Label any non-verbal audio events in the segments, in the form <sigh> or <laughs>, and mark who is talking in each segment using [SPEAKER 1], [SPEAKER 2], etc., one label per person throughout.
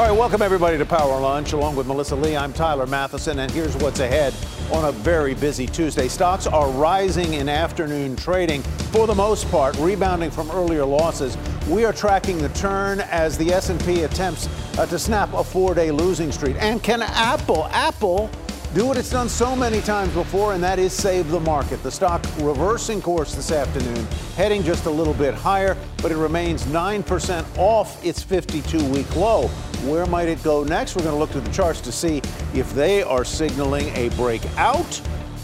[SPEAKER 1] All right, welcome everybody to Power Lunch. Along with Melissa Lee, I'm Tyler Mathisen, and here's what's ahead on a very busy Tuesday. Stocks are rising in afternoon trading, for the most part, rebounding from earlier losses. We are tracking the turn as the S&P attempts uh, to snap a four-day losing streak. And can Apple, Apple do what it's done so many times before, and that is save the market. The stock reversing course this afternoon, heading just a little bit higher, but it remains 9% off its 52 week low. Where might it go next? We're going to look at the charts to see if they are signaling a breakout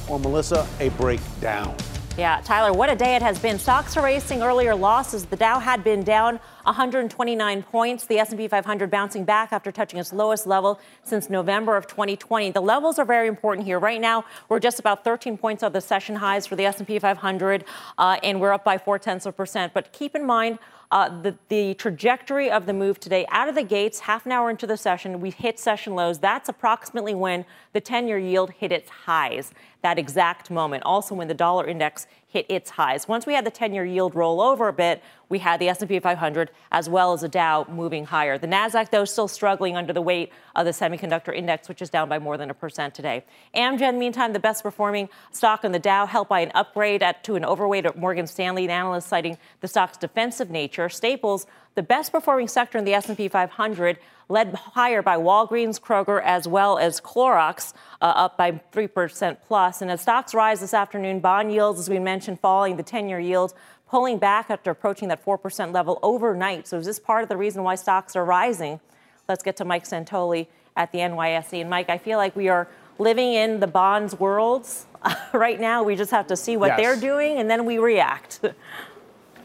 [SPEAKER 1] or, Melissa, a breakdown.
[SPEAKER 2] Yeah, Tyler, what a day it has been. Stocks are racing earlier losses. The Dow had been down 129 points. The S&P 500 bouncing back after touching its lowest level since November of 2020. The levels are very important here. Right now, we're just about 13 points of the session highs for the S&P 500, uh, and we're up by four tenths of percent. But keep in mind, uh, the, the, trajectory of the move today out of the gates, half an hour into the session, we hit session lows. That's approximately when the 10 year yield hit its highs, that exact moment. Also, when the dollar index hit its highs. Once we had the 10 year yield roll over a bit, we had the S&P 500 as well as the Dow moving higher. The Nasdaq though still struggling under the weight of the semiconductor index which is down by more than a percent today. Amgen meantime the best performing stock in the Dow helped by an upgrade at, to an overweight at Morgan Stanley, analysts citing the stock's defensive nature. Staples the best performing sector in the S&P 500 led higher by Walgreens, Kroger, as well as Clorox, uh, up by 3% plus. And as stocks rise this afternoon, bond yields, as we mentioned, falling, the 10 year yield pulling back after approaching that 4% level overnight. So is this part of the reason why stocks are rising? Let's get to Mike Santoli at the NYSE. And Mike, I feel like we are living in the bonds worlds <laughs> right now. We just have to see what yes. they're doing and then we react. <laughs>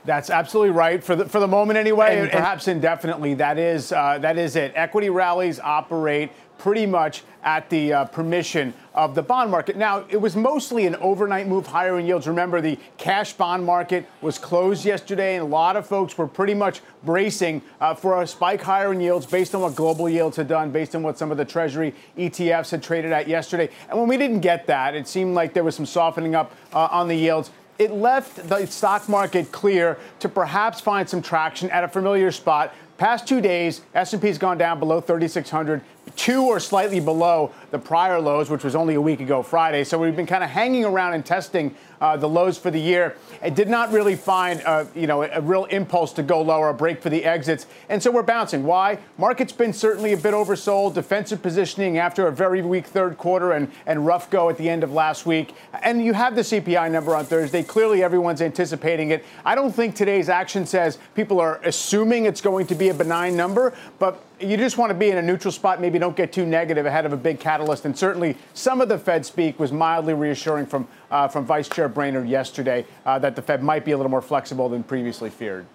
[SPEAKER 3] That's absolutely right for the for the moment anyway, and, and perhaps indefinitely. That is uh, that is it. Equity rallies operate pretty much at the uh, permission of the bond market. Now, it was mostly an overnight move higher in yields. Remember, the cash bond market was closed yesterday, and a lot of folks were pretty much bracing uh, for a spike higher in yields based on what global yields had done, based on what some of the Treasury ETFs had traded at yesterday. And when we didn't get that, it seemed like there was some softening up uh, on the yields it left the stock market clear to perhaps find some traction at a familiar spot. Past two days, S&P's gone down below 3,600 two or slightly below the prior lows, which was only a week ago Friday. So we've been kind of hanging around and testing uh, the lows for the year. It did not really find, uh, you know, a real impulse to go lower, a break for the exits, and so we're bouncing. Why? Market's been certainly a bit oversold. Defensive positioning after a very weak third quarter and and rough go at the end of last week. And you have the CPI number on Thursday. Clearly, everyone's anticipating it. I don't think today's action says people are assuming it's going to be a benign number, but you just want to be in a neutral spot. Maybe don't get too negative ahead of a big catalyst. And certainly, some of the Fed speak was mildly reassuring from uh, from Vice Chair Brainard yesterday uh, that the Fed might be a little more flexible than previously feared.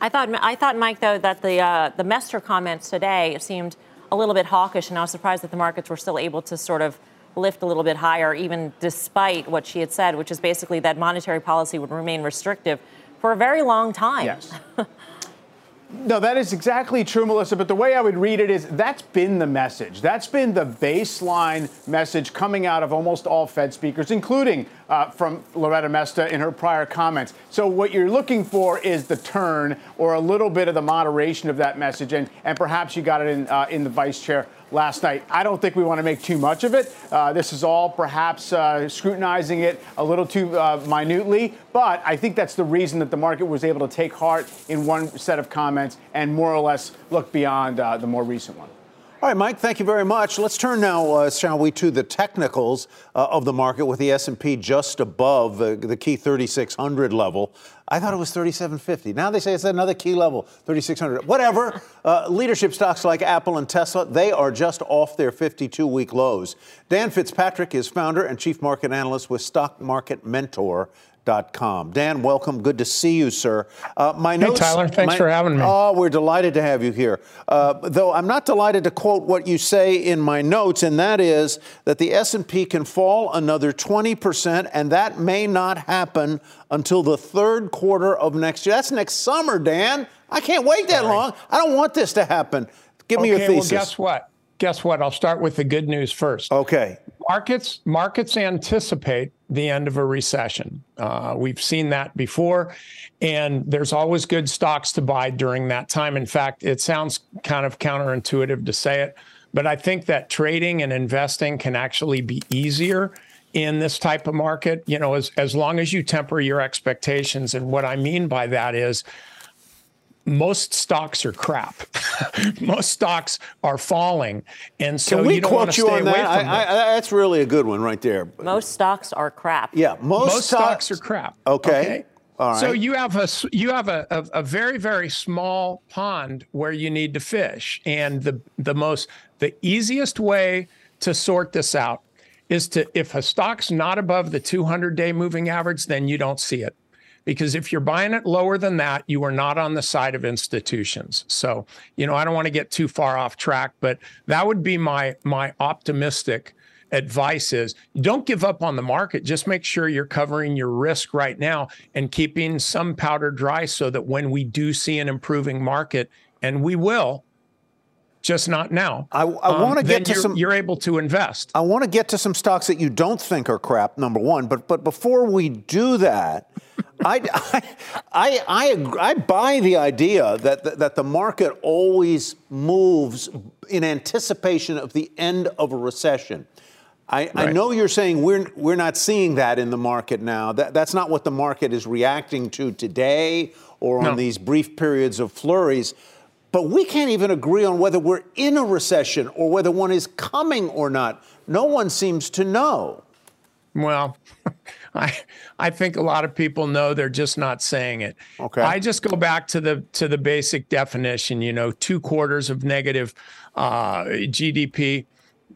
[SPEAKER 2] I thought, I thought, Mike, though, that the uh, the Mester comments today seemed a little bit hawkish, and I was surprised that the markets were still able to sort of lift a little bit higher, even despite what she had said, which is basically that monetary policy would remain restrictive for a very long time.
[SPEAKER 3] Yes. <laughs> No, that is exactly true, Melissa. But the way I would read it is that's been the message. That's been the baseline message coming out of almost all Fed speakers, including uh, from Loretta Mester in her prior comments. So what you're looking for is the turn or a little bit of the moderation of that message, and, and perhaps you got it in uh, in the vice chair last night. I don't think we want to make too much of it. Uh, this is all perhaps uh, scrutinizing it a little too uh, minutely, but I think that's the reason that the market was able to take heart in one set of comments and more or less look beyond uh, the more recent one.
[SPEAKER 1] All right, Mike. Thank you very much. Let's turn now, uh, shall we, to the technicals uh, of the market with the S&P just above uh, the key 3600 level. I thought it was 3750. Now they say it's another key level, 3600. Whatever. Uh, leadership stocks like Apple and Tesla, they are just off their 52-week lows. Dan Fitzpatrick is founder and chief market analyst with Stock Market Mentor. Dan, welcome. Good to see you, sir.
[SPEAKER 4] Uh, my notes, hey, Tyler. Thanks my, for having me.
[SPEAKER 1] Oh, we're delighted to have you here. Uh, though I'm not delighted to quote what you say in my notes, and that is that the S&P can fall another 20 percent, and that may not happen until the third quarter of next year. That's next summer, Dan. I can't wait that long. I don't want this to happen. Give me your thesis.
[SPEAKER 4] Well, guess what? Guess what? I'll start with the good news first.
[SPEAKER 1] Okay.
[SPEAKER 4] Markets markets anticipate the end of a recession. Uh, we've seen that before, and there's always good stocks to buy during that time. In fact, it sounds kind of counterintuitive to say it, but I think that trading and investing can actually be easier in this type of market. You know, as as long as you temper your expectations, and what I mean by that is most stocks are crap. <laughs> most stocks are falling, and so
[SPEAKER 1] Can we
[SPEAKER 4] you don't
[SPEAKER 1] quote you on that?
[SPEAKER 4] I,
[SPEAKER 1] I, that's really a good one right there.
[SPEAKER 2] Most stocks are crap.
[SPEAKER 1] Yeah, most,
[SPEAKER 4] most stocks, are crap.
[SPEAKER 1] Okay. okay? All right.
[SPEAKER 4] So you have a you have a, a, a, very very small pond where you need to fish, and the the most the easiest way to sort this out is to if a stock's not above the 200 day moving average, then you don't see it because if you're buying it lower than that, you are not on the side of institutions. So, you know, I don't want to get too far off track, but that would be my my optimistic advice is don't give up on the market. Just make sure you're covering your risk right now and keeping some powder dry so that when we do see an improving market, and we will, just not now.
[SPEAKER 1] I, I um, want to get to
[SPEAKER 4] you're,
[SPEAKER 1] some.
[SPEAKER 4] You're able to invest.
[SPEAKER 1] I want to get to some stocks that you don't think are crap. Number one, but but before we do that, I, I, I, I, buy the idea that, that, that the market always moves in anticipation of the end of a recession. I, right. I, know you're saying we're we're not seeing that in the market now. That, that's not what the market is reacting to today or on no. these brief periods of flurries. But we can't even agree on whether we're in a recession or whether one is coming or not. No one seems to know.
[SPEAKER 4] Well, I I think a lot of people know they're just not saying it.
[SPEAKER 1] Okay.
[SPEAKER 4] I just go back to the to the basic definition. You know, two quarters of negative uh, GDP,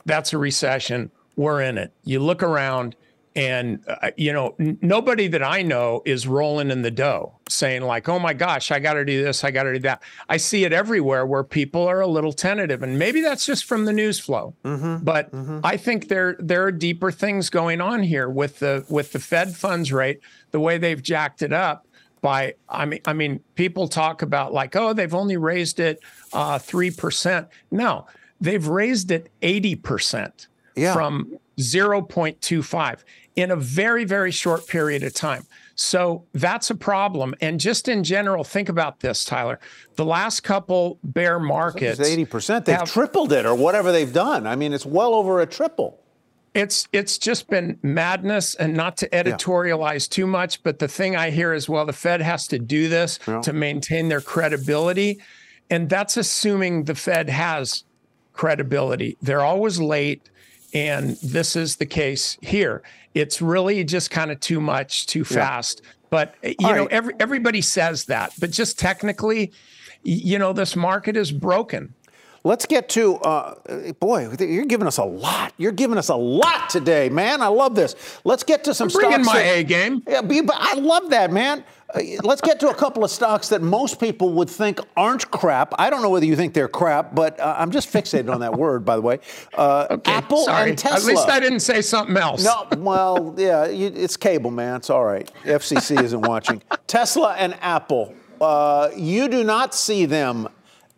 [SPEAKER 4] that's a recession. We're in it. You look around and uh, you know n- nobody that i know is rolling in the dough saying like oh my gosh i got to do this i got to do that i see it everywhere where people are a little tentative and maybe that's just from the news flow mm-hmm. but mm-hmm. i think there there are deeper things going on here with the with the fed funds rate the way they've jacked it up by I mean I mean people talk about like oh they've only raised it uh, 3%. No, they've raised it 80% yeah. from 0.25 in a very, very short period of time. So that's a problem. And just in general, think about this, Tyler. The last couple bear markets,
[SPEAKER 1] eighty percent, they've have, tripled it or whatever they've done. I mean, it's well over a triple.
[SPEAKER 4] It's it's just been madness, and not to editorialize yeah. too much, but the thing I hear is, well, the Fed has to do this yeah. to maintain their credibility, and that's assuming the Fed has credibility. They're always late. And this is the case here. It's really just kind of too much, too fast. Yeah. But you All know, right. every, everybody says that, but just technically, you know, this market is broken.
[SPEAKER 1] Let's get to, uh, boy, you're giving us a lot. You're giving us a lot today, man. I love this. Let's get to some
[SPEAKER 4] I'm
[SPEAKER 1] stocks.
[SPEAKER 4] Bringing my A game.
[SPEAKER 1] Yeah, but I love that, man. Uh, let's get to a couple of stocks that most people would think aren't crap. I don't know whether you think they're crap, but uh, I'm just fixated on that word, by the way. Uh, okay, Apple sorry. and Tesla.
[SPEAKER 4] At least I didn't say something else.
[SPEAKER 1] No, well, yeah, you, it's cable, man. It's all right. FCC isn't watching. Tesla and Apple. Uh, you do not see them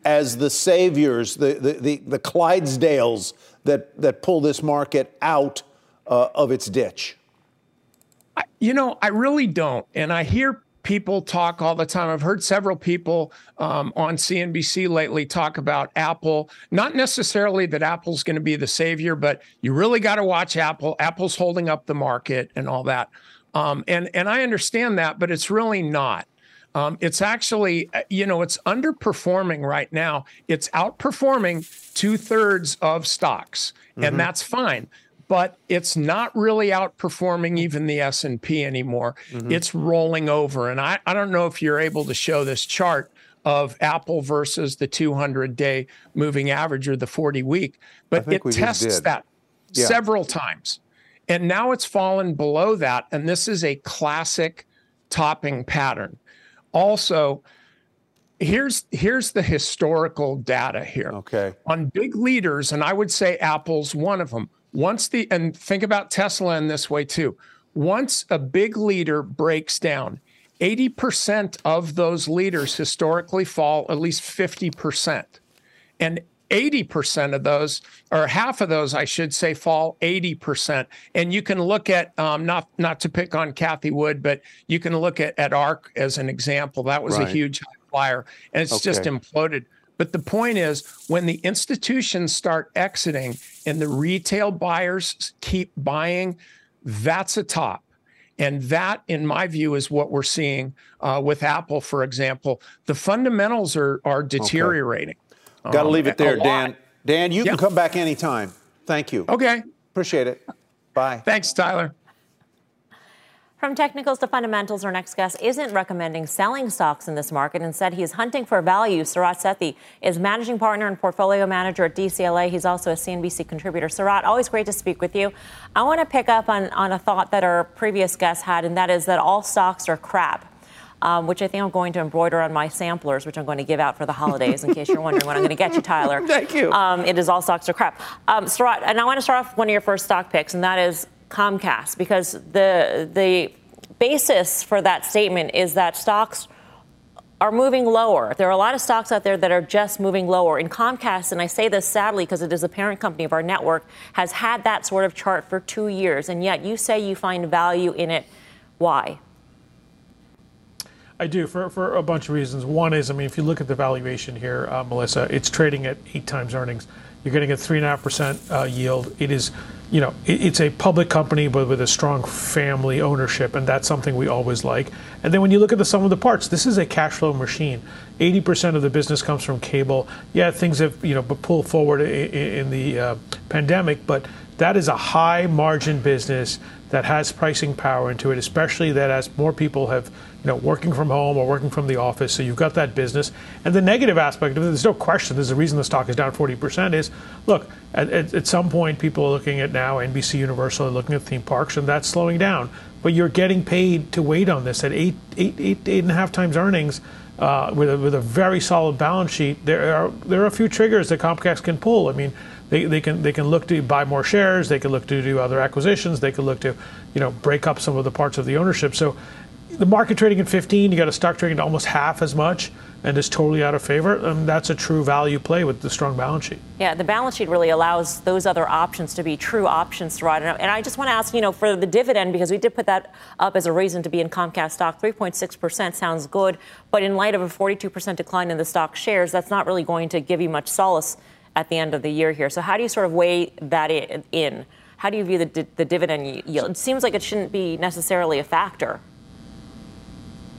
[SPEAKER 1] as the saviors, the, the, the, the Clydesdales that, that pull this market out uh, of its ditch.
[SPEAKER 4] You know, I really don't. And I hear people talk all the time. I've heard several people um, on CNBC lately talk about Apple. Not necessarily that Apple's going to be the savior, but you really got to watch Apple. Apple's holding up the market and all that. Um, and and I understand that, but it's really not. Um, it's actually, uh, you know, it's underperforming right now. It's outperforming two thirds of stocks, mm-hmm. and that's fine but it's not really outperforming even the S&P anymore. Mm-hmm. It's rolling over. And I, I don't know if you're able to show this chart of Apple versus the 200 day moving average or the 40 week, but it tests that yeah. several times. And now it's fallen below that. And this is a classic topping pattern. Also, here's here's the historical data here.
[SPEAKER 1] Okay.
[SPEAKER 4] On big leaders, and I would say Apple's one of them once the and think about Tesla in this way too. Once a big leader breaks down, 80% of those leaders historically fall at least 50%. And 80% of those, or half of those, I should say, fall 80%. And you can look at, um, not, not to pick on Cathie Wood, but you can look at, at ARK as an example. That was right. a huge flyer, and it's okay. just imploded. But the point is, when the institutions start exiting and the retail buyers keep buying, that's a top. And that, in my view, is what we're seeing uh, with Apple, for example. The fundamentals are are deteriorating.
[SPEAKER 1] Okay. Got to um, leave it there, Dan. Dan, you can come back anytime. Thank you.
[SPEAKER 4] Okay.
[SPEAKER 1] Appreciate it. Bye.
[SPEAKER 4] Thanks, Tyler.
[SPEAKER 2] From technicals to fundamentals, our next guest isn't recommending selling stocks in this market. Instead, he is hunting for value. Sarat Sethi is managing partner and portfolio manager at DCLA. He's also a CNBC contributor. Sarat, always great to speak with you. I want to pick up on, on a thought that our previous guest had, and that is that all stocks are crap. Um, which I think I'm going to embroider on my samplers, which I'm going to give out for the holidays, in case you're wondering what I'm going to get you, Tyler. <laughs>
[SPEAKER 4] Thank you. Um,
[SPEAKER 2] it is all stocks are crap. Um, Sarat, and I want to start off one of your first stock picks, and that is Comcast because the the basis for that statement is that stocks are moving lower. There are a lot of stocks out there that are just moving lower. In Comcast, and I say this sadly because it is a parent company of our network, has had that sort of chart for two years, and yet you say you find value in it. Why?
[SPEAKER 5] I do for, for a bunch of reasons. One is, I mean, if you look at the valuation here, uh, Melissa, it's trading at eight times earnings. You're getting a three and a half percent uh, yield. It is you know, it's a public company but with a strong family ownership, and that's something we always like. And then when you look at the sum of the parts, this is a cash flow machine. 80% of the business comes from cable. Yeah, things have you know pulled forward in, the uh, pandemic, but that is a high margin business that has pricing power into it, especially that as more people have you know, working from home or working from the office. So you've got that business. And the negative aspect of it, there's no question, there's a reason the stock is down 40%, is look, at, at, at some point, people are looking at now NBC Universal are looking at theme parks, and that's slowing down. But you're getting paid to wait on this at eight, eight, eight, eight and a half times earnings. Uh, with, a, with a very solid balance sheet, there are there are a few triggers that Comcast can pull. I mean, they, they can they can look to buy more shares, they can look to do other acquisitions, they can look to, you know, break up some of the parts of the ownership. So the market trading at 15, you got a stock trading at almost half as much and is totally out of favor. And that's a true value play with the strong balance sheet.
[SPEAKER 2] Yeah, the balance sheet really allows those other options to be true options to ride. And I just want to ask, you know, for the dividend, because we did put that up as a reason to be in Comcast stock, 3.6% sounds good. But in light of a 42% decline in the stock shares, that's not really going to give you much solace at the end of the year here. So how do you sort of weigh that in? How do you view the, the dividend yield? It seems like it shouldn't be necessarily a factor.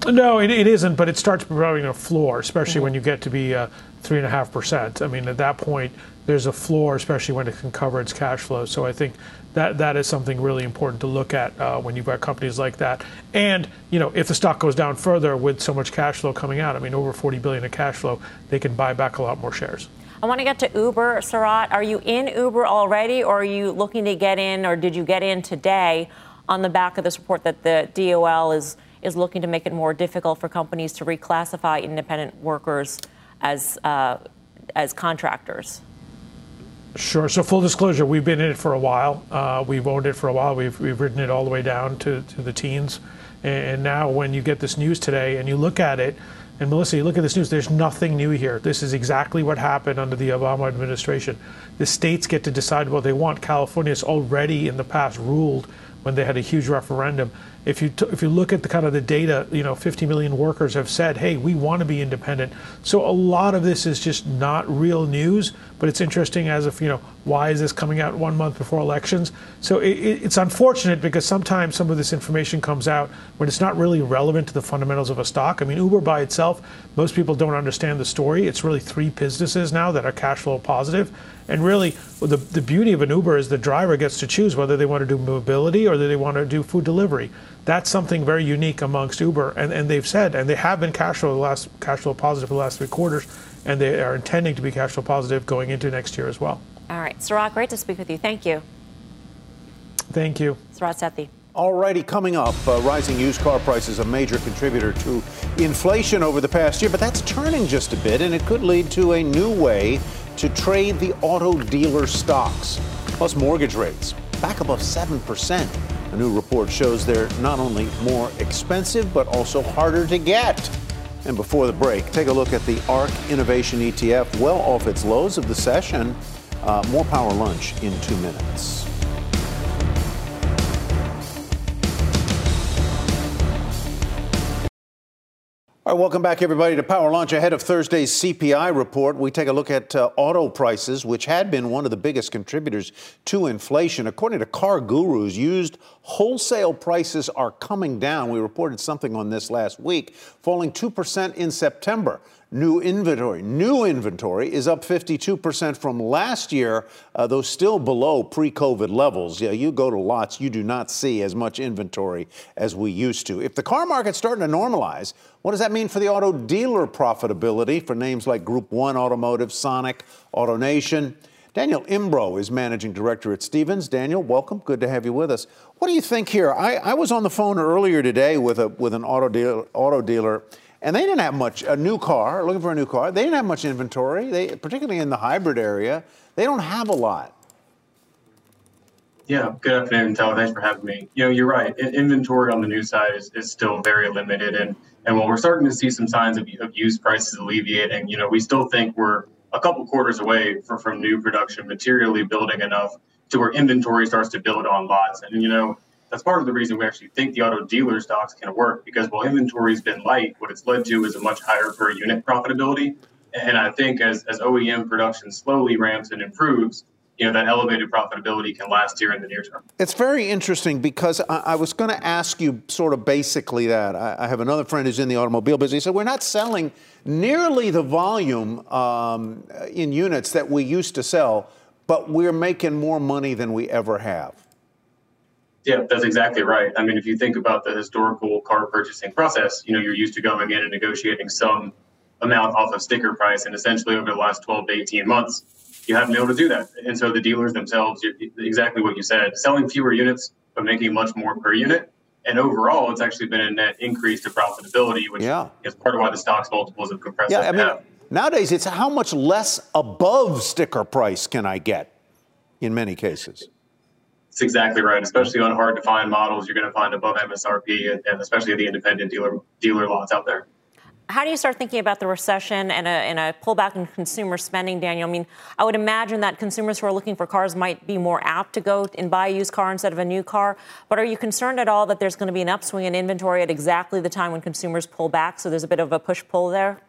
[SPEAKER 5] No, it, it isn't, but it starts providing a floor, especially mm-hmm. when you get to be uh, three and a half percent. I mean, at that point, there's a floor, especially when it can cover its cash flow. So I think that that is something really important to look at uh, when you've got companies like that. And you know, if the stock goes down further with so much cash flow coming out, I mean, over 40 billion of cash flow, they can buy back a lot more shares.
[SPEAKER 2] I want to get to Uber, Sarat. Are you in Uber already, or are you looking to get in, or did you get in today on the back of this report that the DOL is? Is looking to make it more difficult for companies to reclassify independent workers as, uh, as contractors.
[SPEAKER 5] Sure. So full disclosure, we've been in it for a while. Uh, we've owned it for a while. We've, we've ridden it all the way down to, to the teens. And now when you get this news today and you look at it, and Melissa, you look at this news, there's nothing new here. This is exactly what happened under the Obama administration. The states get to decide what they want. California's already in the past ruled when they had a huge referendum if you t- if you look at the kind of the data, you know, 50 million workers have said, "Hey, we want to be independent." So a lot of this is just not real news, but it's interesting as if you know, why is this coming out one month before elections? So it, it's unfortunate because sometimes some of this information comes out when it's not really relevant to the fundamentals of a stock. I mean, Uber by itself, most people don't understand the story. It's really three businesses now that are cash flow positive. And really, the, the beauty of an Uber is the driver gets to choose whether they want to do mobility or they want to do food delivery that's something very unique amongst Uber, and, and they've said, and they have been cash flow last cash flow positive for the last three quarters, and they are intending to be cash flow positive going into next year as well.
[SPEAKER 2] All right, Sarat, great to speak with you. Thank you.
[SPEAKER 5] Thank you,
[SPEAKER 2] Sarat Sethi.
[SPEAKER 1] Alrighty, coming up, uh, rising used car prices a major contributor to inflation over the past year, but that's turning just a bit, and it could lead to a new way to trade the auto dealer stocks. Plus, mortgage rates back above seven percent. A new report shows they're not only more expensive, but also harder to get. And before the break, take a look at the ARK Innovation ETF, well off its lows of the session. Uh, more power lunch in two minutes. All right, welcome back, everybody, to Power Lunch. Ahead of Thursday's CPI report, we take a look at uh, auto prices, which had been one of the biggest contributors to inflation. According to Car Gurus, used wholesale prices are coming down. We reported something on this last week, falling 2% in September new inventory. New inventory is up 52% from last year, uh, though still below pre COVID levels. Yeah, you go to lots, you do not see as much inventory as we used to. If the car market's starting to normalize, what does that mean for the auto dealer profitability for names like Group 1 Automotive, Sonic, AutoNation? Daniel Imbro is managing director at Stephens. Daniel, welcome. Good to have you with us. What do you think here? I, I was on the phone earlier today with a with an auto dealer, auto dealer and they didn't have much a new car looking for a new car. They didn't have much inventory. They particularly in the hybrid area they don't have a lot.
[SPEAKER 6] Yeah good afternoon Tyler. thanks for having me. You know you're right. Inventory on the new side is, is still very limited. And and while we're starting to see some signs of, of used prices alleviating you know we still think we're a couple quarters away from new production materially building enough to where inventory starts to build on lots. And you know that's part of the reason we actually think the auto dealer stocks can work because while inventory's been light, what it's led to is a much higher per unit profitability. And I think as, as OEM production slowly ramps and improves, you know that elevated profitability can last here in the near term.
[SPEAKER 1] It's very interesting because I, I was going to ask you sort of basically that. I, I, have another friend who's in the automobile business. He said we're not selling nearly the volume um, in units that we used to sell, but we're making more money than we ever have.
[SPEAKER 6] Yeah, that's exactly right. I mean, if you think about the historical car purchasing process, you know, you're used to going in and negotiating some amount off of sticker price, and essentially over the last 12 to 18 months, you haven't been able to do that. And so the dealers themselves, exactly what you said, selling fewer units but making much more per unit. And overall, it's actually been a net increase to profitability, which yeah. is part of why the stocks multiples have compressed.
[SPEAKER 1] Yeah, I mean, nowadays it's how much less above sticker price can I get in many cases.
[SPEAKER 6] It's exactly right. Especially on hard to find models, you're going to find above MSRP, and, and especially the independent dealer dealer lots out there.
[SPEAKER 2] How do you start thinking about the recession and a, and a, pullback in consumer spending, Daniel? I mean, I would imagine that consumers who are looking for cars might be more apt to go and buy a used car instead of a new car. But are you concerned at all that there's going to be an upswing in inventory at exactly the time when consumers pull back? So there's a bit of a push pull there?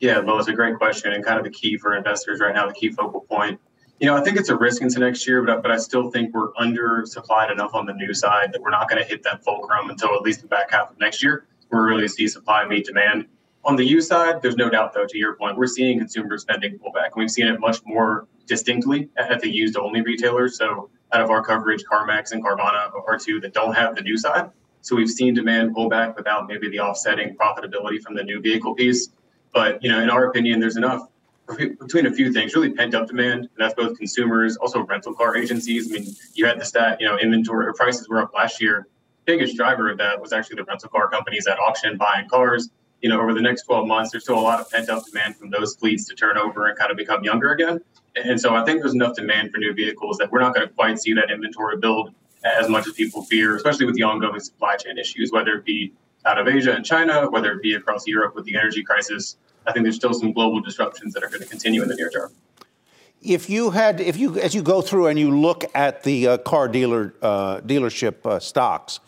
[SPEAKER 6] Yeah, well, it's a great question and kind of the key for investors right now, the key focal point. You know, I think it's a risk into next year, but but I still think we're undersupplied enough on the new side that we're not going to hit that fulcrum until at least the back half of next year. We're really see supply meet demand. On the U side, there's no doubt, though, to your point, we're seeing consumer spending pull back. We've seen it much more distinctly at the used only retailers. So, out of our coverage, CarMax and Carvana are two that don't have the new side. So, we've seen demand pull back without maybe the offsetting profitability from the new vehicle piece. But, you know, in our opinion, there's enough between a few things, really pent up demand, and that's both consumers, also rental car agencies. I mean, you had the stat, you know, inventory or prices were up last year. Biggest driver of that was actually the rental car companies at auction buying cars. You know, over the next 12 months, there's still a lot of pent up demand from those fleets to turn over and kind of become younger again. And so I think there's enough demand for new vehicles that we're not going to quite see that inventory build as much as people fear, especially with the ongoing supply chain issues, whether it be out of Asia and China, whether it be across Europe with the energy crisis. I think there's still some global disruptions that are going to continue in the near term.
[SPEAKER 1] If you had, if you, as you go through and you look at the uh, car dealer uh, dealership uh, stocks,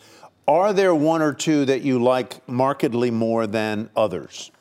[SPEAKER 1] are there one or two that you like markedly more than others?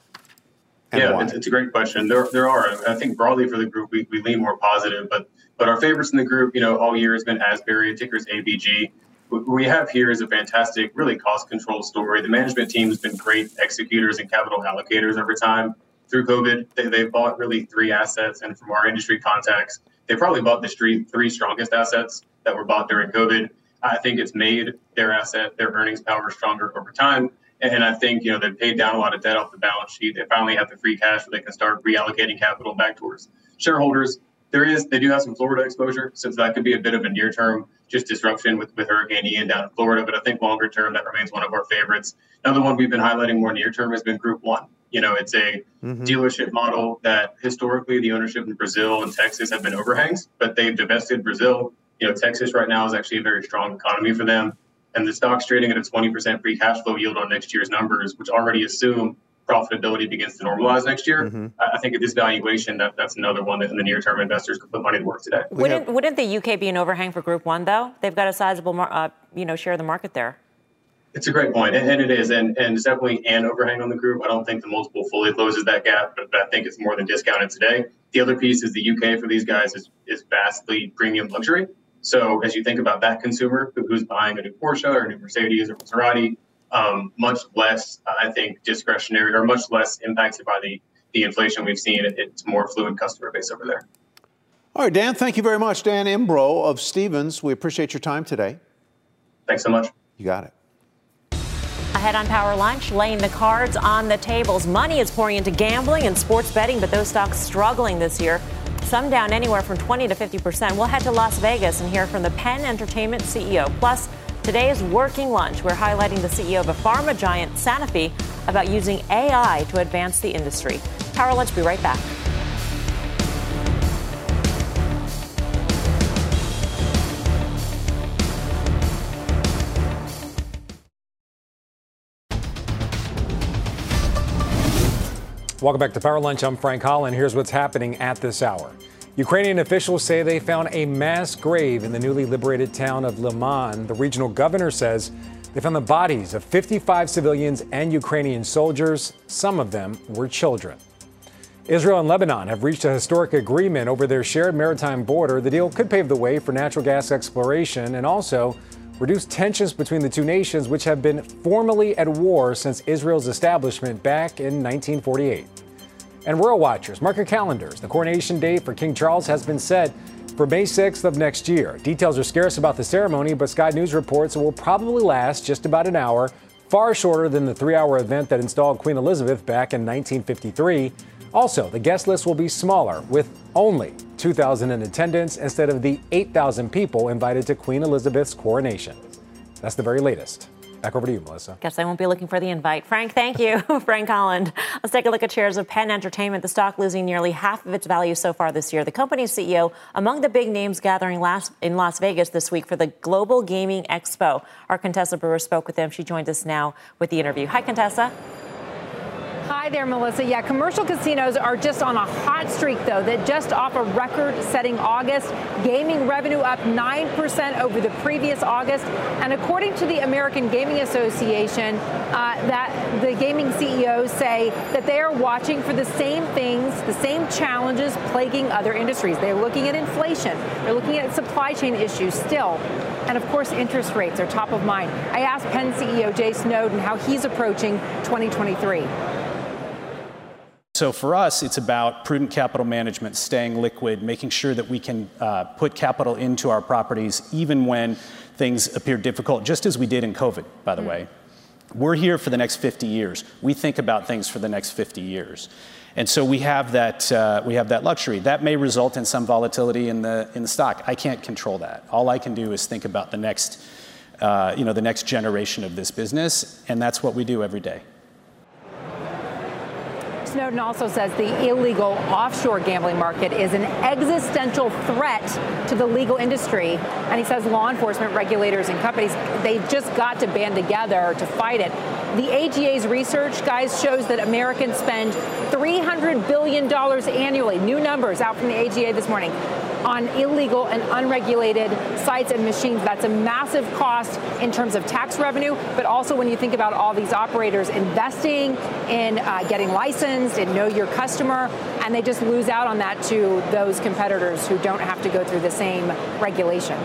[SPEAKER 6] And yeah, it's, it's, a great question. There, there are. I think broadly for the group, we, we lean more positive, but but our favorites in the group, you know, all year has been Asbury, ticker's ABG. What we have here is a fantastic, really cost control story. The management team has been great executors and capital allocators over time through COVID, they, they've bought really three assets. And from our industry contacts, they probably bought the street three strongest assets that were bought during COVID. I think it's made their asset, their earnings power stronger over time. And I think, you know, they've paid down a lot of debt off the balance sheet. They finally have the free cash where they can start reallocating capital back towards shareholders. There is, they do have some Florida exposure, so that could be a bit of a near term just disruption with, with Hurricane Ian down in Florida. But I think longer term, that remains one of our favorites. Another one we've been highlighting more near term has been Group One. You know, it's a mm-hmm. dealership model that historically the ownership in Brazil and Texas have been overhangs, but they've divested Brazil. You know, Texas right now is actually a very strong economy for them. And the stock's trading at a 20% free cash flow yield on next year's numbers, which already assume profitability begins to normalize next year, mm-hmm. I think at this valuation, that, that's another one that in the near term investors could put money to work today.
[SPEAKER 2] Wouldn't, wouldn't the UK be an overhang for Group One though? They've got a sizable, uh, you know, share of the market there.
[SPEAKER 6] It's a great point, and, and it is, and, and it's definitely an overhang on the group. I don't think the multiple fully closes that gap, but, but I think it's more than discounted today. The other piece is the UK for these guys is, is vastly premium luxury. So as you think about that consumer who's buying a new Porsche or a new Mercedes or Maserati, um, much less, I think, discretionary or much less impacted by the, the inflation we've seen. It, it's more fluid customer base over there.
[SPEAKER 1] All right, Dan, thank you very much. Dan Imbro of Stephens. We appreciate your time today.
[SPEAKER 6] Thanks so much.
[SPEAKER 1] You got it.
[SPEAKER 2] Ahead on Power Lunch, laying the cards on the tables. Money is pouring into gambling and sports betting, but those stocks struggling this year. Some down anywhere from 20 to 50 percent. We'll head to Las Vegas and hear from the Penn Entertainment CEO. Plus, today's working lunch, we're highlighting the CEO of a pharma giant, Sanofi, about using AI to advance the industry. Power Lunch, be right back.
[SPEAKER 7] Welcome back to Power Lunch. I'm Frank Holland. Here's what's happening at this hour. Ukrainian officials say they found a mass grave in the newly liberated town of Lyman. The regional governor says they found the bodies of 55 civilians and Ukrainian soldiers. Some of them were children. Israel and Lebanon have reached a historic agreement over their shared maritime border. The deal could pave the way for natural gas exploration and also reduce tensions between the two nations, which have been formally at war since Israel's establishment back in 1948. And Royal Watchers, mark your calendars. The coronation date for King Charles has been set for May 6th of next year. Details are scarce about the ceremony, but Sky News reports it will probably last just about an hour, far shorter than the three hour event that installed Queen Elizabeth back in 1953. Also, the guest list will be smaller, with only 2,000 in attendance instead of the 8,000 people invited to Queen Elizabeth's coronation. That's the very latest. Back over to you, Melissa.
[SPEAKER 2] Guess I won't be looking for the invite. Frank, thank you. <laughs> Frank Holland. Let's take a look at shares of Penn Entertainment. The stock losing nearly half of its value so far this year. The company's CEO among the big names gathering last, in Las Vegas this week for the Global Gaming Expo. Our Contessa Brewer spoke with them. She joins us now with the interview. Hi, Contessa.
[SPEAKER 8] Hi there, Melissa. Yeah, commercial casinos are just on a hot streak, though, that just off a record setting August. Gaming revenue up 9% over the previous August. And according to the American Gaming Association, uh, that the gaming CEOs say that they are watching for the same things, the same challenges plaguing other industries. They're looking at inflation, they're looking at supply chain issues still. And of course, interest rates are top of mind. I asked Penn CEO Jay Snowden how he's approaching 2023.
[SPEAKER 9] So for us, it's about prudent capital management, staying liquid, making sure that we can uh, put capital into our properties even when things appear difficult, just as we did in COVID, by the mm. way. We're here for the next 50 years. We think about things for the next 50 years. And so we have that, uh, we have that luxury. That may result in some volatility in the, in the stock. I can't control that. All I can do is think about the next, uh, you know, the next generation of this business, and that's what we do every day.
[SPEAKER 8] Snowden also says the illegal offshore gambling market is an existential threat to the legal industry. And he says law enforcement, regulators, and companies, they've just got to band together to fight it. The AGA's research, guys, shows that Americans spend $300 billion annually. New numbers out from the AGA this morning on illegal and unregulated sites and machines. That's a massive cost in terms of tax revenue, but also when you think about all these operators investing in uh, getting licensed and know your customer, and they just lose out on that to those competitors who don't have to go through the same regulation.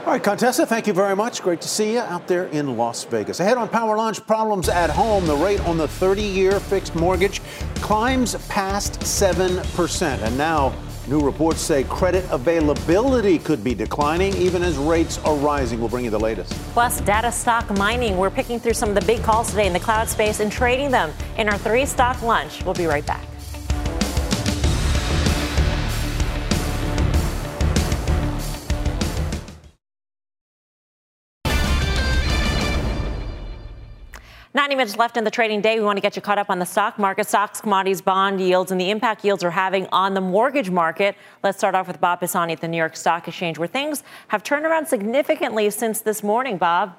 [SPEAKER 1] All right, Contessa, thank you very much. Great to see you out there in Las Vegas. Ahead on Power Lunch, problems at home. The rate on the 30 year fixed mortgage climbs past 7%. And now New reports say credit availability could be declining even as rates are rising. We'll bring you the latest.
[SPEAKER 2] Plus, data stock mining. We're picking through some of the big calls today in the cloud space and trading them in our three stock lunch. We'll be right back. Ninety minutes left in the trading day. We want to get you caught up on the stock market, stocks, commodities, bond yields, and the impact yields are having on the mortgage market. Let's start off with Bob Pisani at the New York Stock Exchange, where things have turned around significantly since this morning. Bob.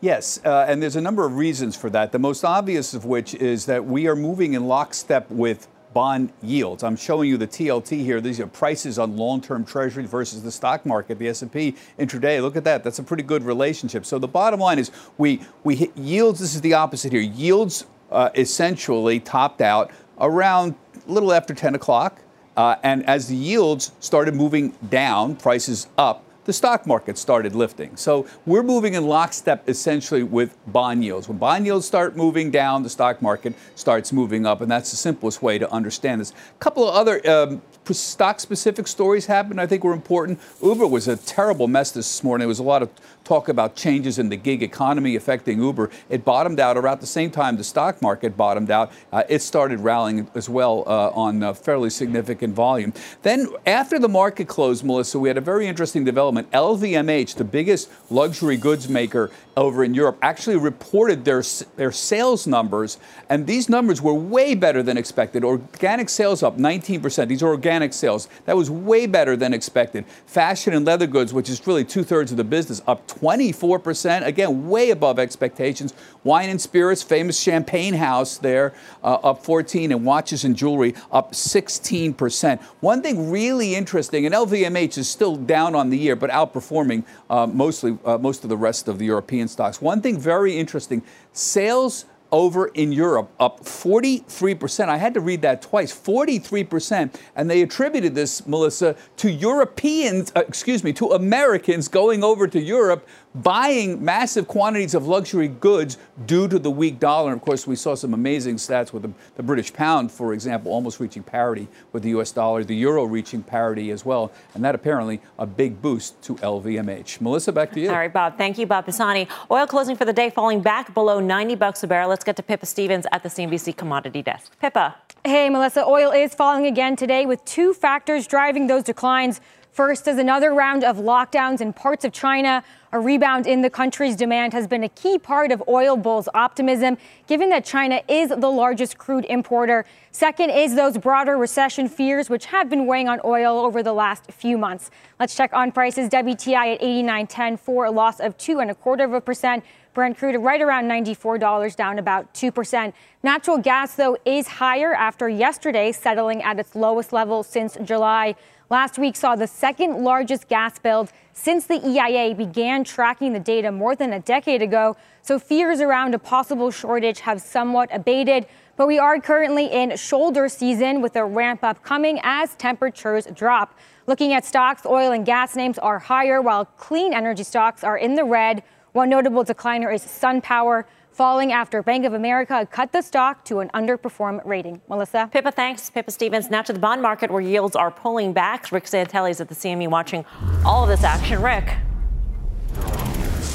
[SPEAKER 10] Yes, uh, and there's a number of reasons for that. The most obvious of which is that we are moving in lockstep with bond yields. I'm showing you the TLT here. These are prices on long-term treasury versus the stock market, the S&P intraday. Look at that. That's a pretty good relationship. So the bottom line is we we hit yields. This is the opposite here. Yields uh, essentially topped out around a little after 10 o'clock. Uh, and as the yields started moving down, prices up, the stock market started lifting. So we're moving in lockstep essentially with bond yields. When bond yields start moving down, the stock market starts moving up, and that's the simplest way to understand this. A couple of other um, stock specific stories happened I think were important. Uber was a terrible mess this morning. There was a lot of talk about changes in the gig economy affecting Uber. It bottomed out around the same time the stock market bottomed out. Uh, it started rallying as well uh, on uh, fairly significant volume. Then, after the market closed, Melissa, we had a very interesting development. LVMH, the biggest luxury goods maker over in Europe, actually reported their, their sales numbers, and these numbers were way better than expected. Organic sales up 19%. These are organic sales. That was way better than expected. Fashion and leather goods, which is really two thirds of the business, up 24%. Again, way above expectations. Wine and spirits, famous champagne house there, uh, up 14, and watches and jewelry up 16%. One thing really interesting, and LVMH is still down on the year, but outperforming uh, mostly uh, most of the rest of the European stocks. One thing very interesting: sales over in Europe, up 43%. I had to read that twice 43%. And they attributed this, Melissa, to Europeans, uh, excuse me, to Americans going over to Europe buying massive quantities of luxury goods due to the weak dollar. And of course, we saw some amazing stats with the, the, British pound, for example, almost reaching parity with the US dollar, the euro reaching parity as well. And that apparently a big boost to LVMH. Melissa, back to you.
[SPEAKER 2] All right, Bob. Thank you, Bob Pisani. Oil closing for the day falling back below 90 bucks a barrel. Let's get to Pippa Stevens at the CNBC commodity desk. Pippa.
[SPEAKER 11] Hey, Melissa. Oil is falling again today with two factors driving those declines. First is another round of lockdowns in parts of China. A rebound in the country's demand has been a key part of oil bulls' optimism, given that China is the largest crude importer. Second is those broader recession fears, which have been weighing on oil over the last few months. Let's check on prices. WTI at 89.10 for a loss of two and a quarter of a percent. Brent crude right around $94, down about 2%. Natural gas, though, is higher after yesterday settling at its lowest level since July. Last week saw the second largest gas build since the EIA began tracking the data more than a decade ago. So fears around a possible shortage have somewhat abated. But we are currently in shoulder season with a ramp up coming as temperatures drop. Looking at stocks, oil and gas names are higher while clean energy stocks are in the red. One notable decliner is SunPower falling after Bank of America cut the stock to an underperform rating. Melissa?
[SPEAKER 2] Pippa, thanks. Pippa Stevens. Now to the bond market where yields are pulling back. Rick Santelli is at the CME watching all of this action. Rick.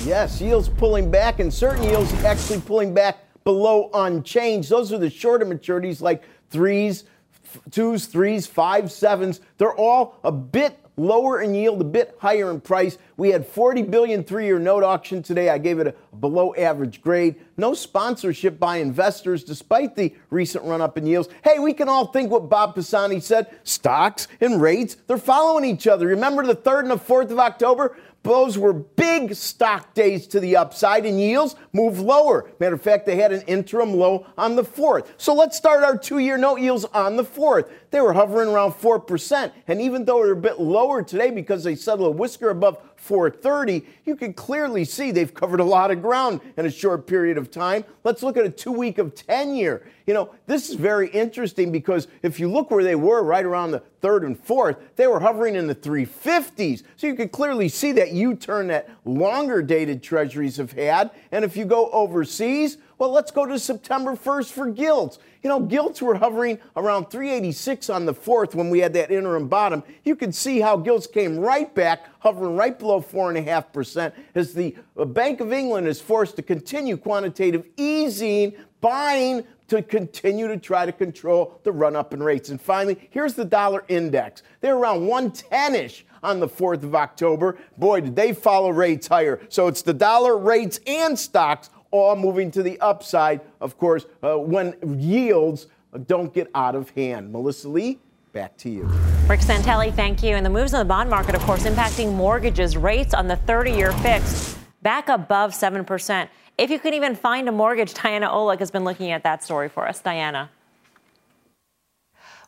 [SPEAKER 12] Yes, yields pulling back, and certain yields actually pulling back below unchanged. Those are the shorter maturities like threes, twos, threes, five, sevens. They're all a bit lower in yield, a bit higher in price. We had 40 billion three-year note auction today. I gave it a below average grade. No sponsorship by investors despite the recent run up in yields. Hey, we can all think what Bob Pisani said. Stocks and rates, they're following each other. Remember the 3rd and the 4th of October? Those were big stock days to the upside, and yields moved lower. Matter of fact, they had an interim low on the 4th. So let's start our two year note yields on the 4th. They were hovering around 4%. And even though they're a bit lower today because they settled a whisker above 430, you can clearly see they've covered a lot of ground in a short period of time. Let's look at a two week of 10 year. You know, this is very interesting because if you look where they were right around the third and fourth, they were hovering in the 350s. So you can clearly see that U turn that longer dated treasuries have had. And if you go overseas, well, let's go to September 1st for gilts. You know, gilts were hovering around 386 on the 4th when we had that interim bottom. You can see how gilts came right back, hovering right below 4.5% as the uh, Bank of England is forced to continue quantitative easing, buying to continue to try to control the run up in rates. And finally, here's the dollar index. They're around 110 ish on the 4th of October. Boy, did they follow rates higher. So it's the dollar rates and stocks all moving to the upside, of course, uh, when yields don't get out of hand. Melissa Lee, back to you.
[SPEAKER 2] Rick Santelli, thank you. And the moves in the bond market, of course, impacting mortgages. Rates on the 30 year fixed back above 7%. If you can even find a mortgage, <laughs> Diana Olick has been looking at that story for us. Diana.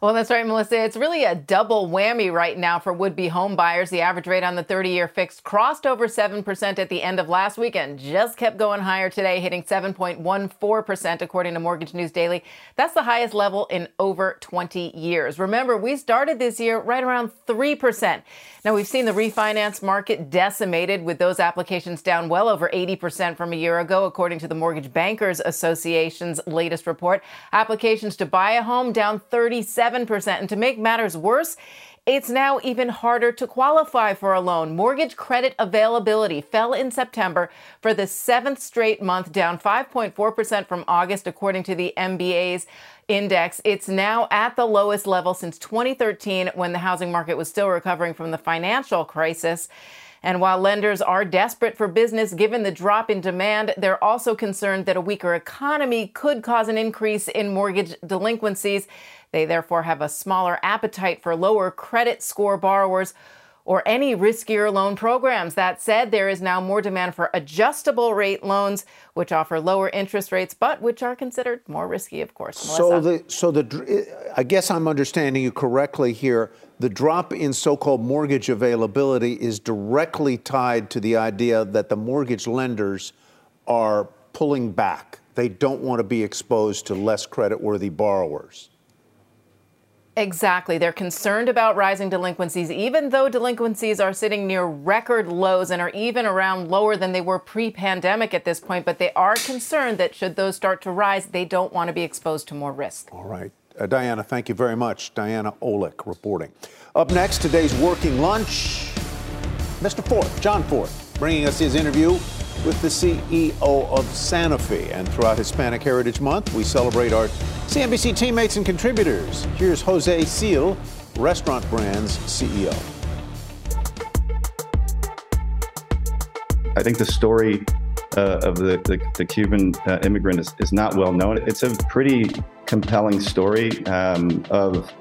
[SPEAKER 13] Well, that's right, Melissa. It's really a double whammy right now for would be home buyers. The average rate on the 30 year fixed crossed over 7% at the end of last week and just kept going higher today, hitting 7.14%, according to Mortgage News Daily. That's the highest level in over 20 years. Remember, we started this year right around 3%. Now, we've seen the refinance market decimated with those applications down well over 80% from a year ago, according to the Mortgage Bankers Association's latest report. Applications to buy a home down 37 7%. And to make matters worse, it's now even harder to qualify for a loan. Mortgage credit availability fell in September for the seventh straight month, down 5.4% from August, according to the MBA's index. It's now at the lowest level since 2013, when the housing market was still recovering from the financial crisis. And while lenders are desperate for business given the drop in demand, they're also concerned that a weaker economy could cause an increase in mortgage delinquencies. They therefore have a smaller appetite for lower credit score borrowers or any riskier loan programs. That said, there is now more demand for adjustable rate loans, which offer lower interest rates, but which are considered more risky, of course.
[SPEAKER 1] So the so the I guess I'm understanding you correctly here. The drop in so-called mortgage availability is directly tied to the idea that the mortgage lenders are pulling back. They don't want to be exposed to less creditworthy borrowers.
[SPEAKER 13] Exactly. They're concerned about rising delinquencies, even though delinquencies are sitting near record lows and are even around lower than they were pre pandemic at this point. But they are concerned that should those start to rise, they don't want to be exposed to more risk.
[SPEAKER 1] All right. Uh, Diana, thank you very much. Diana Olick reporting. Up next, today's working lunch. Mr. Fortt, Jon Fortt, bringing us his interview with the CEO of Sanofi. And throughout Hispanic Heritage Month, we celebrate our CNBC teammates and contributors. Here's Jose Cil, Restaurant Brands CEO.
[SPEAKER 14] I think the story uh, of the, the, the Cuban uh, immigrant is, is not well known. It's a pretty compelling story um, of,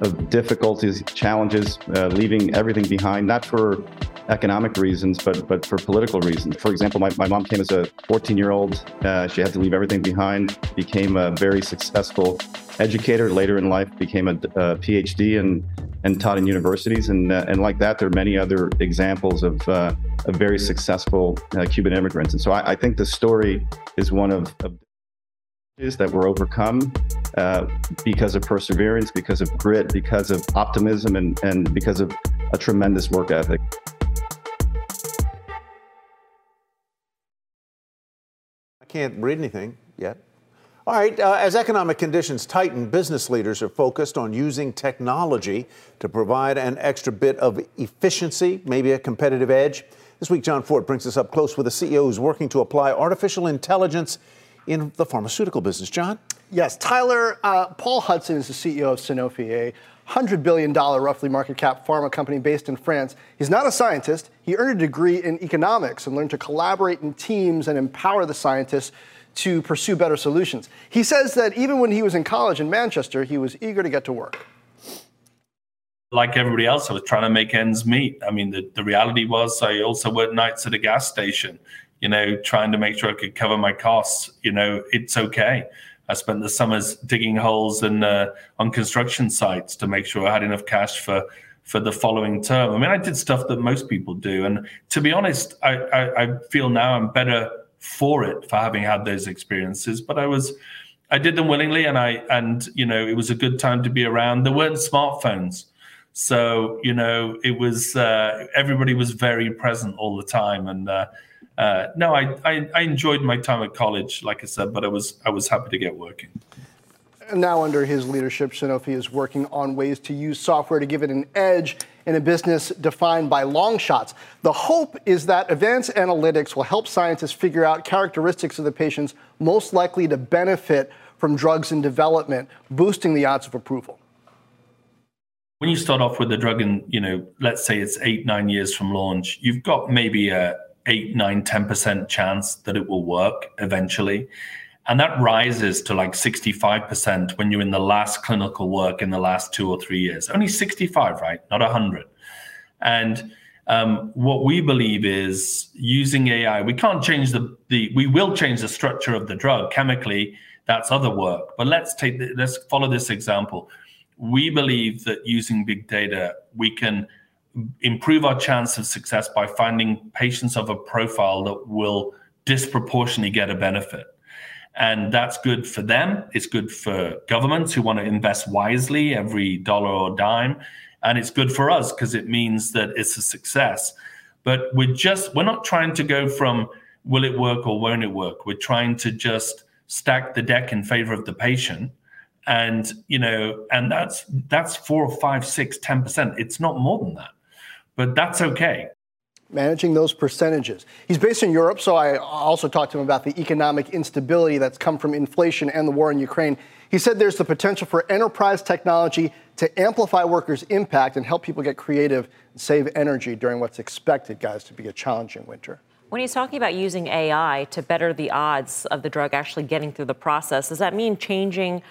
[SPEAKER 14] of difficulties, challenges, uh, leaving everything behind, not for economic reasons, but but for political reasons. For example, my, my mom came as a 14 year old. Uh, she had to leave everything behind, became a very successful educator. Later in life, became a, a PhD and and taught in universities. And uh, and like that, there are many other examples of, uh, of very successful uh, Cuban immigrants. And so I, I, think the story is one of, of that were overcome uh, because of perseverance, because of grit, because of optimism, and, and because of a tremendous work ethic.
[SPEAKER 1] I can't read anything yet. All right, uh, as economic conditions tighten, business leaders are focused on using technology to provide an extra bit of efficiency, maybe a competitive edge. This week, Jon Fortt brings us up close with a CEO who's working to apply artificial intelligence in the pharmaceutical business. Jon?
[SPEAKER 15] Yes, Tyler, uh, Paul Hudson is the CEO of Sanofi, a $100 billion roughly market cap pharma company based in France. He's not a scientist. He earned a degree in economics and learned to collaborate in teams and empower the scientists to pursue better solutions. He says that even when he was in college in Manchester, he was eager to get to work.
[SPEAKER 16] Like everybody else, I was trying to make ends meet. I mean, the, the reality was I also worked nights at a gas station, you know, trying to make sure I could cover my costs. You know, it's okay. I spent the summers digging holes and uh, on construction sites to make sure I had enough cash for for the following term. I mean, I did stuff that most people do, and to be honest, I, I, I feel now I'm better for it for having had those experiences. But I was, I did them willingly, and I and you know it was a good time to be around. There weren't smartphones, so you know it was uh, everybody was very present all the time, and uh, uh, no, I, I, I enjoyed my time at college, like I said, but I was I was happy to get working.
[SPEAKER 15] Now, under his leadership, Sanofi is working on ways to use software to give it an edge in a business defined by long shots. The hope is that advanced analytics will help scientists figure out characteristics of the patients most likely to benefit from drugs in development, boosting the odds of approval.
[SPEAKER 16] When you start off with a drug and, you know, let's say it's eight, nine years from launch, you've got maybe a, eight, nine, 10% chance that it will work eventually. And that rises to like 65% when you're in the last clinical work in the last two or three years. Only 65, right? Not 100. And Um, what we believe is using AI. We can't change the the. We will change the structure of the drug chemically. That's other work. But let's take the, let's follow this example. We believe that using big data, we can improve our chance of success by finding patients of a profile that will disproportionately get a benefit. And that's good for them. It's good for governments who want to invest wisely every dollar or dime. And it's good for us because it means that it's a success. But we're just, we're not trying to go from will it work or won't it work? We're trying to just stack the deck in favor of the patient. And, you know, and that's that's four or five, six, ten percent. It's not more than that. But that's okay
[SPEAKER 15] managing those percentages. He's based in Europe, so I also talked to him about the economic instability that's come from inflation and the war in Ukraine. He said there's the potential for enterprise technology to amplify workers' impact and help people get creative and save energy during what's expected, guys, to be a challenging winter.
[SPEAKER 2] When he's talking about using AI to better the odds of the drug actually getting through the process, does that mean changing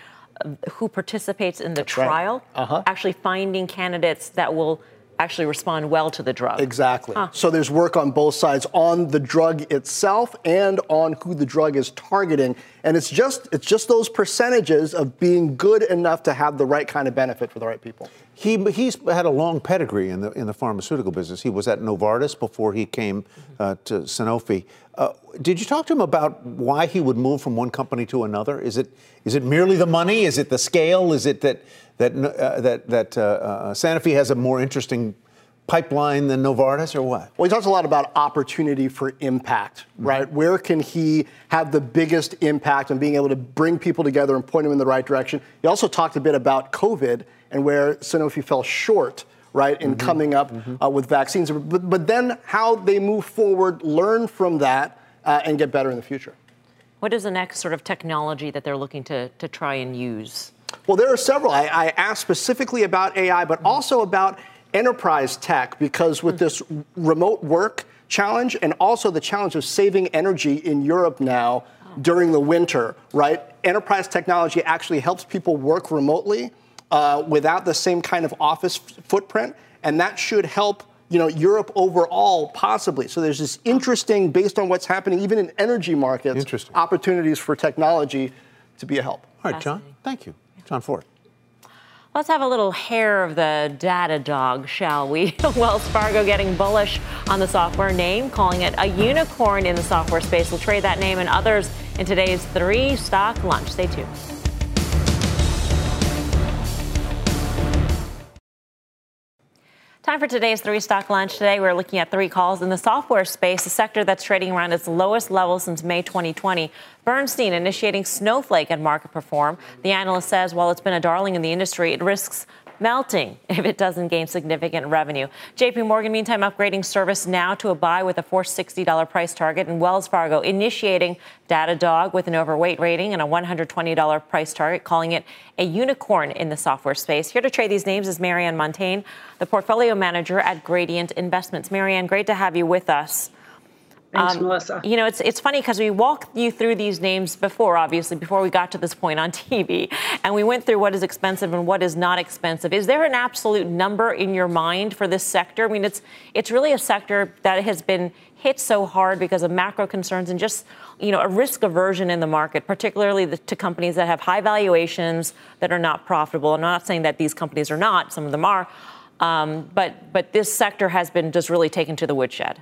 [SPEAKER 2] uh, who participates in the That's trial? Right. Uh-huh. Actually finding candidates that will actually respond well to the drug.
[SPEAKER 15] Exactly. Huh. So there's work on both sides on the drug itself and on who the drug is targeting. And it's just it's just those percentages of being good enough to have the right kind of benefit for the right people.
[SPEAKER 1] He he's had a long pedigree in the in the pharmaceutical business. He was at Novartis before he came uh, to Sanofi. Uh, did you talk to him about why he would move from one company to another? Is it is it merely the money? Is it the scale? Is it that that uh, that that uh, uh, Sanofi has a more interesting pipeline than Novartis, or what?
[SPEAKER 15] Well, he talks a lot about opportunity for impact, mm-hmm. right? Where can he have the biggest impact and being able to bring people together and point them in the right direction? He also talked a bit about COVID and where Sanofi fell short right, in mm-hmm. coming up mm-hmm. uh, with vaccines. But, but then how they move forward, learn from that, uh, and get better in the future.
[SPEAKER 2] What is the next sort of technology that they're looking to, to try and use?
[SPEAKER 15] Well, there are several. I, I asked specifically about AI, but also about enterprise tech, because with this remote work challenge and also the challenge of saving energy in Europe now during the winter, right? Enterprise technology actually helps people work remotely uh, without the same kind of office f- footprint, and that should help you know, Europe overall, possibly. So there's this interesting, based on what's happening even in energy markets, opportunities for technology to be a help.
[SPEAKER 1] All right, Jon. Thank you. Jon Fortt.
[SPEAKER 2] Let's have a little hair of the data dog, shall we? <laughs> Wells Fargo getting bullish on the software name, calling it a unicorn in the software space. We'll trade that name and others in today's three stock lunch. Stay tuned. Time for today's three stock lunch. Today, we're looking at three calls in the software space, a sector that's trading around its lowest level since May 2020. Bernstein initiating Snowflake at market perform. The analyst says while it's been a darling in the industry, it risks melting <laughs> if it doesn't gain significant revenue. JP Morgan, meantime, upgrading ServiceNow to a buy with a $460 price target, and Wells Fargo initiating Datadog with an overweight rating and a $120 price target, calling it a unicorn in the software space. Here to trade these names is Marianne Montagne, the portfolio manager at Gradient Investments. Marianne, great to have you with us.
[SPEAKER 17] Thanks, um, Melissa.
[SPEAKER 2] You know, it's it's funny because we walked you through these names before, obviously, before we got to this point on <laughs> TV, and we went through what is expensive and what is not expensive. Is there an absolute number in your mind for this sector? I mean, it's it's really a sector that has been hit so hard because of macro concerns and just you know a risk aversion in the market, particularly the, to companies that have high valuations that are not profitable. I'm not saying that these companies are not; some of them are, um, but but this sector has been just really taken to the woodshed.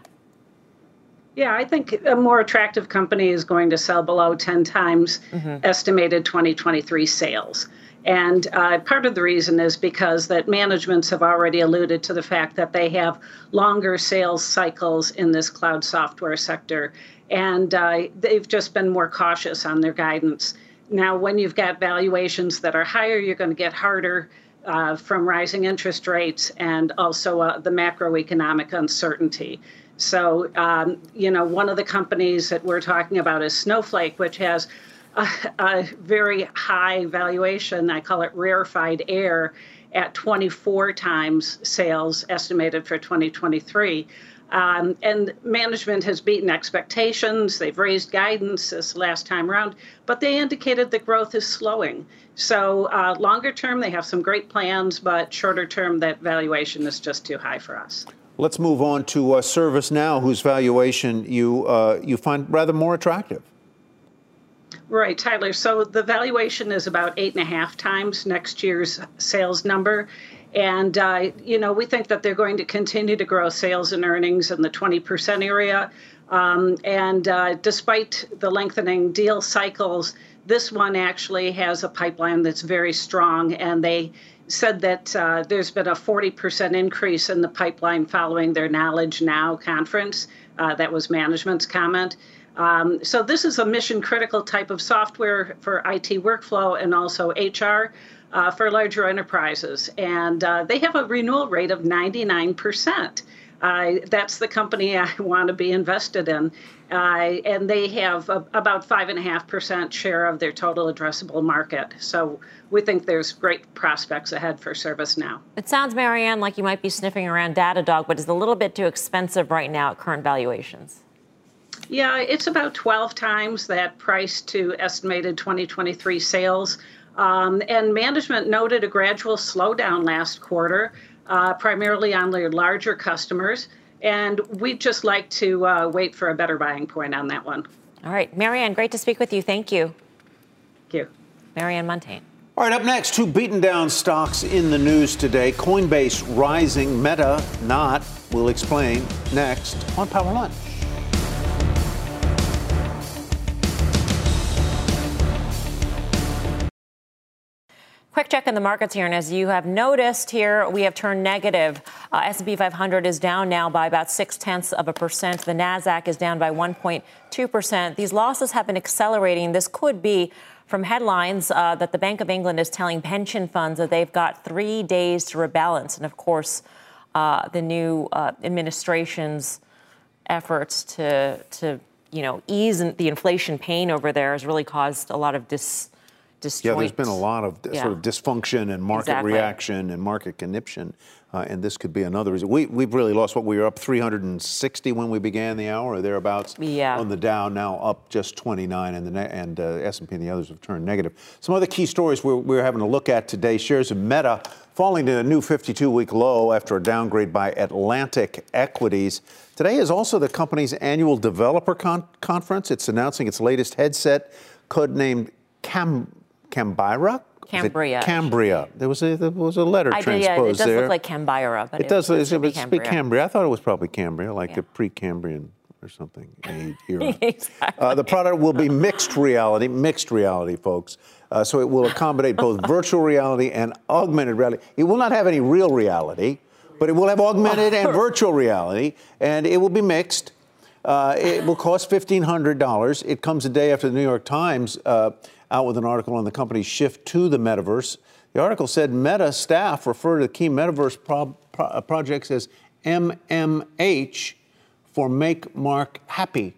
[SPEAKER 17] Yeah, I think a more attractive company is going to sell below 10 times mm-hmm. estimated 2023 sales. And uh, part of the reason is because that managements have already alluded to the fact that they have longer sales cycles in this cloud software sector. And uh, they've just been more cautious on their guidance. Now, when you've got valuations that are higher, you're going to get harder uh, from rising interest rates and also uh, the macroeconomic uncertainty. So, um, you know, one of the companies that we're talking about is Snowflake, which has a, a very high valuation. I call it rarefied air at 24 times sales estimated for 2023. Um, and management has beaten expectations. They've raised guidance this last time around, but they indicated the growth is slowing. So, uh, longer term, they have some great plans, but shorter term, that valuation is just too high for us.
[SPEAKER 1] Let's move on to uh, ServiceNow, whose valuation you uh, you find rather more attractive.
[SPEAKER 17] Right, Tyler. So the valuation is about eight and a half times next year's sales number. And, uh, you know, we think that they're going to continue to grow sales and earnings in the 20% area. Um, and uh, despite the lengthening deal cycles, this one actually has a pipeline that's very strong. And they said that uh, there's been a 40% increase in the pipeline following their Knowledge Now conference. Uh, that was management's comment. Um, so this is a mission critical type of software for IT workflow and also HR uh, for larger enterprises. And uh, they have a renewal rate of 99%. Uh, that's the company I <laughs> want to be invested in. Uh, and they have a, about 5.5% share of their total addressable market. So we think there's great prospects ahead for ServiceNow.
[SPEAKER 2] It sounds, Marianne, like you might be sniffing around Datadog, but it's a little bit too expensive right now at current valuations.
[SPEAKER 17] Yeah, it's about 12 times that price to estimated 2023 sales. Um, and management noted a gradual slowdown last quarter, uh, primarily on their larger customers. And we'd just like to uh, wait for a better buying point on that one.
[SPEAKER 2] All right. Marianne, great to speak with you. Thank you.
[SPEAKER 17] Thank you.
[SPEAKER 2] Marianne Montagne.
[SPEAKER 1] All right, up next, two beaten down stocks in the news today. Coinbase rising, Meta not. We'll explain next on Power Lunch.
[SPEAKER 2] Quick check in the markets here, and as you have noticed here, we have turned negative. Uh, S&P 500 is down now by about six tenths of a percent. The Nasdaq is down by 1.2 percent. These losses have been accelerating. This could be from headlines uh, that the Bank of England is telling pension funds that they've got three days to rebalance, and of course, uh, the new uh, administration's efforts to to you know ease the inflation pain over there has really caused a lot of dis
[SPEAKER 1] yeah, there's been a lot of yeah. sort of dysfunction and market
[SPEAKER 2] exactly.
[SPEAKER 1] reaction and market conniption, uh, and this could be another reason. We, we've really lost what we were up 360 when we began the hour, or thereabouts.
[SPEAKER 2] Yeah.
[SPEAKER 1] On the Dow, now up just 29, and the and uh, S&P and the others have turned negative. Some other key stories we're, we're having a look at today: shares of Meta falling to a new 52-week low after a downgrade by Atlantic Equities. Today is also the company's annual developer con- conference. It's announcing its latest headset, codenamed Cam. Canberra?
[SPEAKER 2] Cambria.
[SPEAKER 1] Cambria. There was a there was a letter
[SPEAKER 2] I
[SPEAKER 1] transposed
[SPEAKER 2] did, yeah, it does
[SPEAKER 1] there.
[SPEAKER 2] look like Canberra, but
[SPEAKER 1] it,
[SPEAKER 2] it
[SPEAKER 1] does.
[SPEAKER 2] It's,
[SPEAKER 1] it's,
[SPEAKER 2] it's
[SPEAKER 1] Cambria. Cambria. I thought it was probably Cambria, like
[SPEAKER 2] yeah.
[SPEAKER 1] the pre-Cambrian or something <laughs> era.
[SPEAKER 2] exactly.
[SPEAKER 1] Uh, the product will be mixed reality, mixed reality, folks. Uh, so it will accommodate both <laughs> virtual reality and augmented reality. It will not have any real reality, but it will have augmented and <laughs> virtual reality, and it will be mixed. Uh, it will cost $1,500. It comes a day after the New York Times uh, out with an article on the company's shift to the metaverse. The article said Meta staff refer to the key metaverse pro- pro- projects as MMH for Make Mark Happy.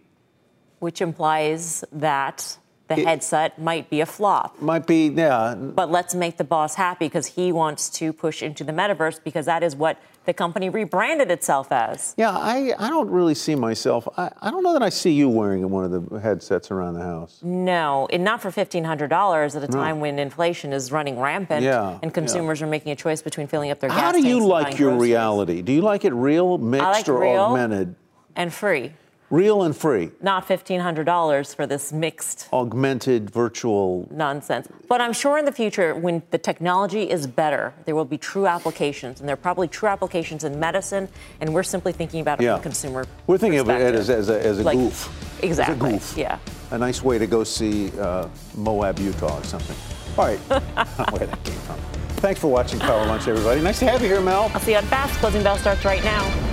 [SPEAKER 2] Which implies that the it, headset might be a flop.
[SPEAKER 1] Might be, yeah.
[SPEAKER 2] But let's make the boss happy because he wants to push into the metaverse because that is what the company rebranded itself as.
[SPEAKER 1] Yeah, I, I don't really see myself. I, I don't know that I see you wearing one of the headsets around the house.
[SPEAKER 2] No, and not for $1,500 at a time no. when inflation is running rampant
[SPEAKER 1] yeah,
[SPEAKER 2] and consumers
[SPEAKER 1] yeah.
[SPEAKER 2] are making a choice between filling up their gas
[SPEAKER 1] How do you like your
[SPEAKER 2] groceries.
[SPEAKER 1] reality? Do you like it real, mixed,
[SPEAKER 2] like
[SPEAKER 1] or
[SPEAKER 2] real
[SPEAKER 1] augmented?
[SPEAKER 2] And free.
[SPEAKER 1] Real and free.
[SPEAKER 2] Not $1,500 for this mixed.
[SPEAKER 1] Augmented virtual.
[SPEAKER 2] Nonsense. But I'm sure in the future, when the technology is better, there will be true applications. And there are probably true applications in medicine. And we're simply thinking about it
[SPEAKER 1] yeah.
[SPEAKER 2] from a consumer
[SPEAKER 1] We're thinking of it as, as a, as a
[SPEAKER 2] like,
[SPEAKER 1] goof.
[SPEAKER 2] Exactly.
[SPEAKER 1] A goof.
[SPEAKER 2] Yeah.
[SPEAKER 1] A nice way to go see uh, Moab, Utah or something. All right. <laughs> Where that came from. Thanks for watching Power Lunch, everybody. Nice to have you here, Mel.
[SPEAKER 2] I'll see you on Fast. Closing bell starts right now.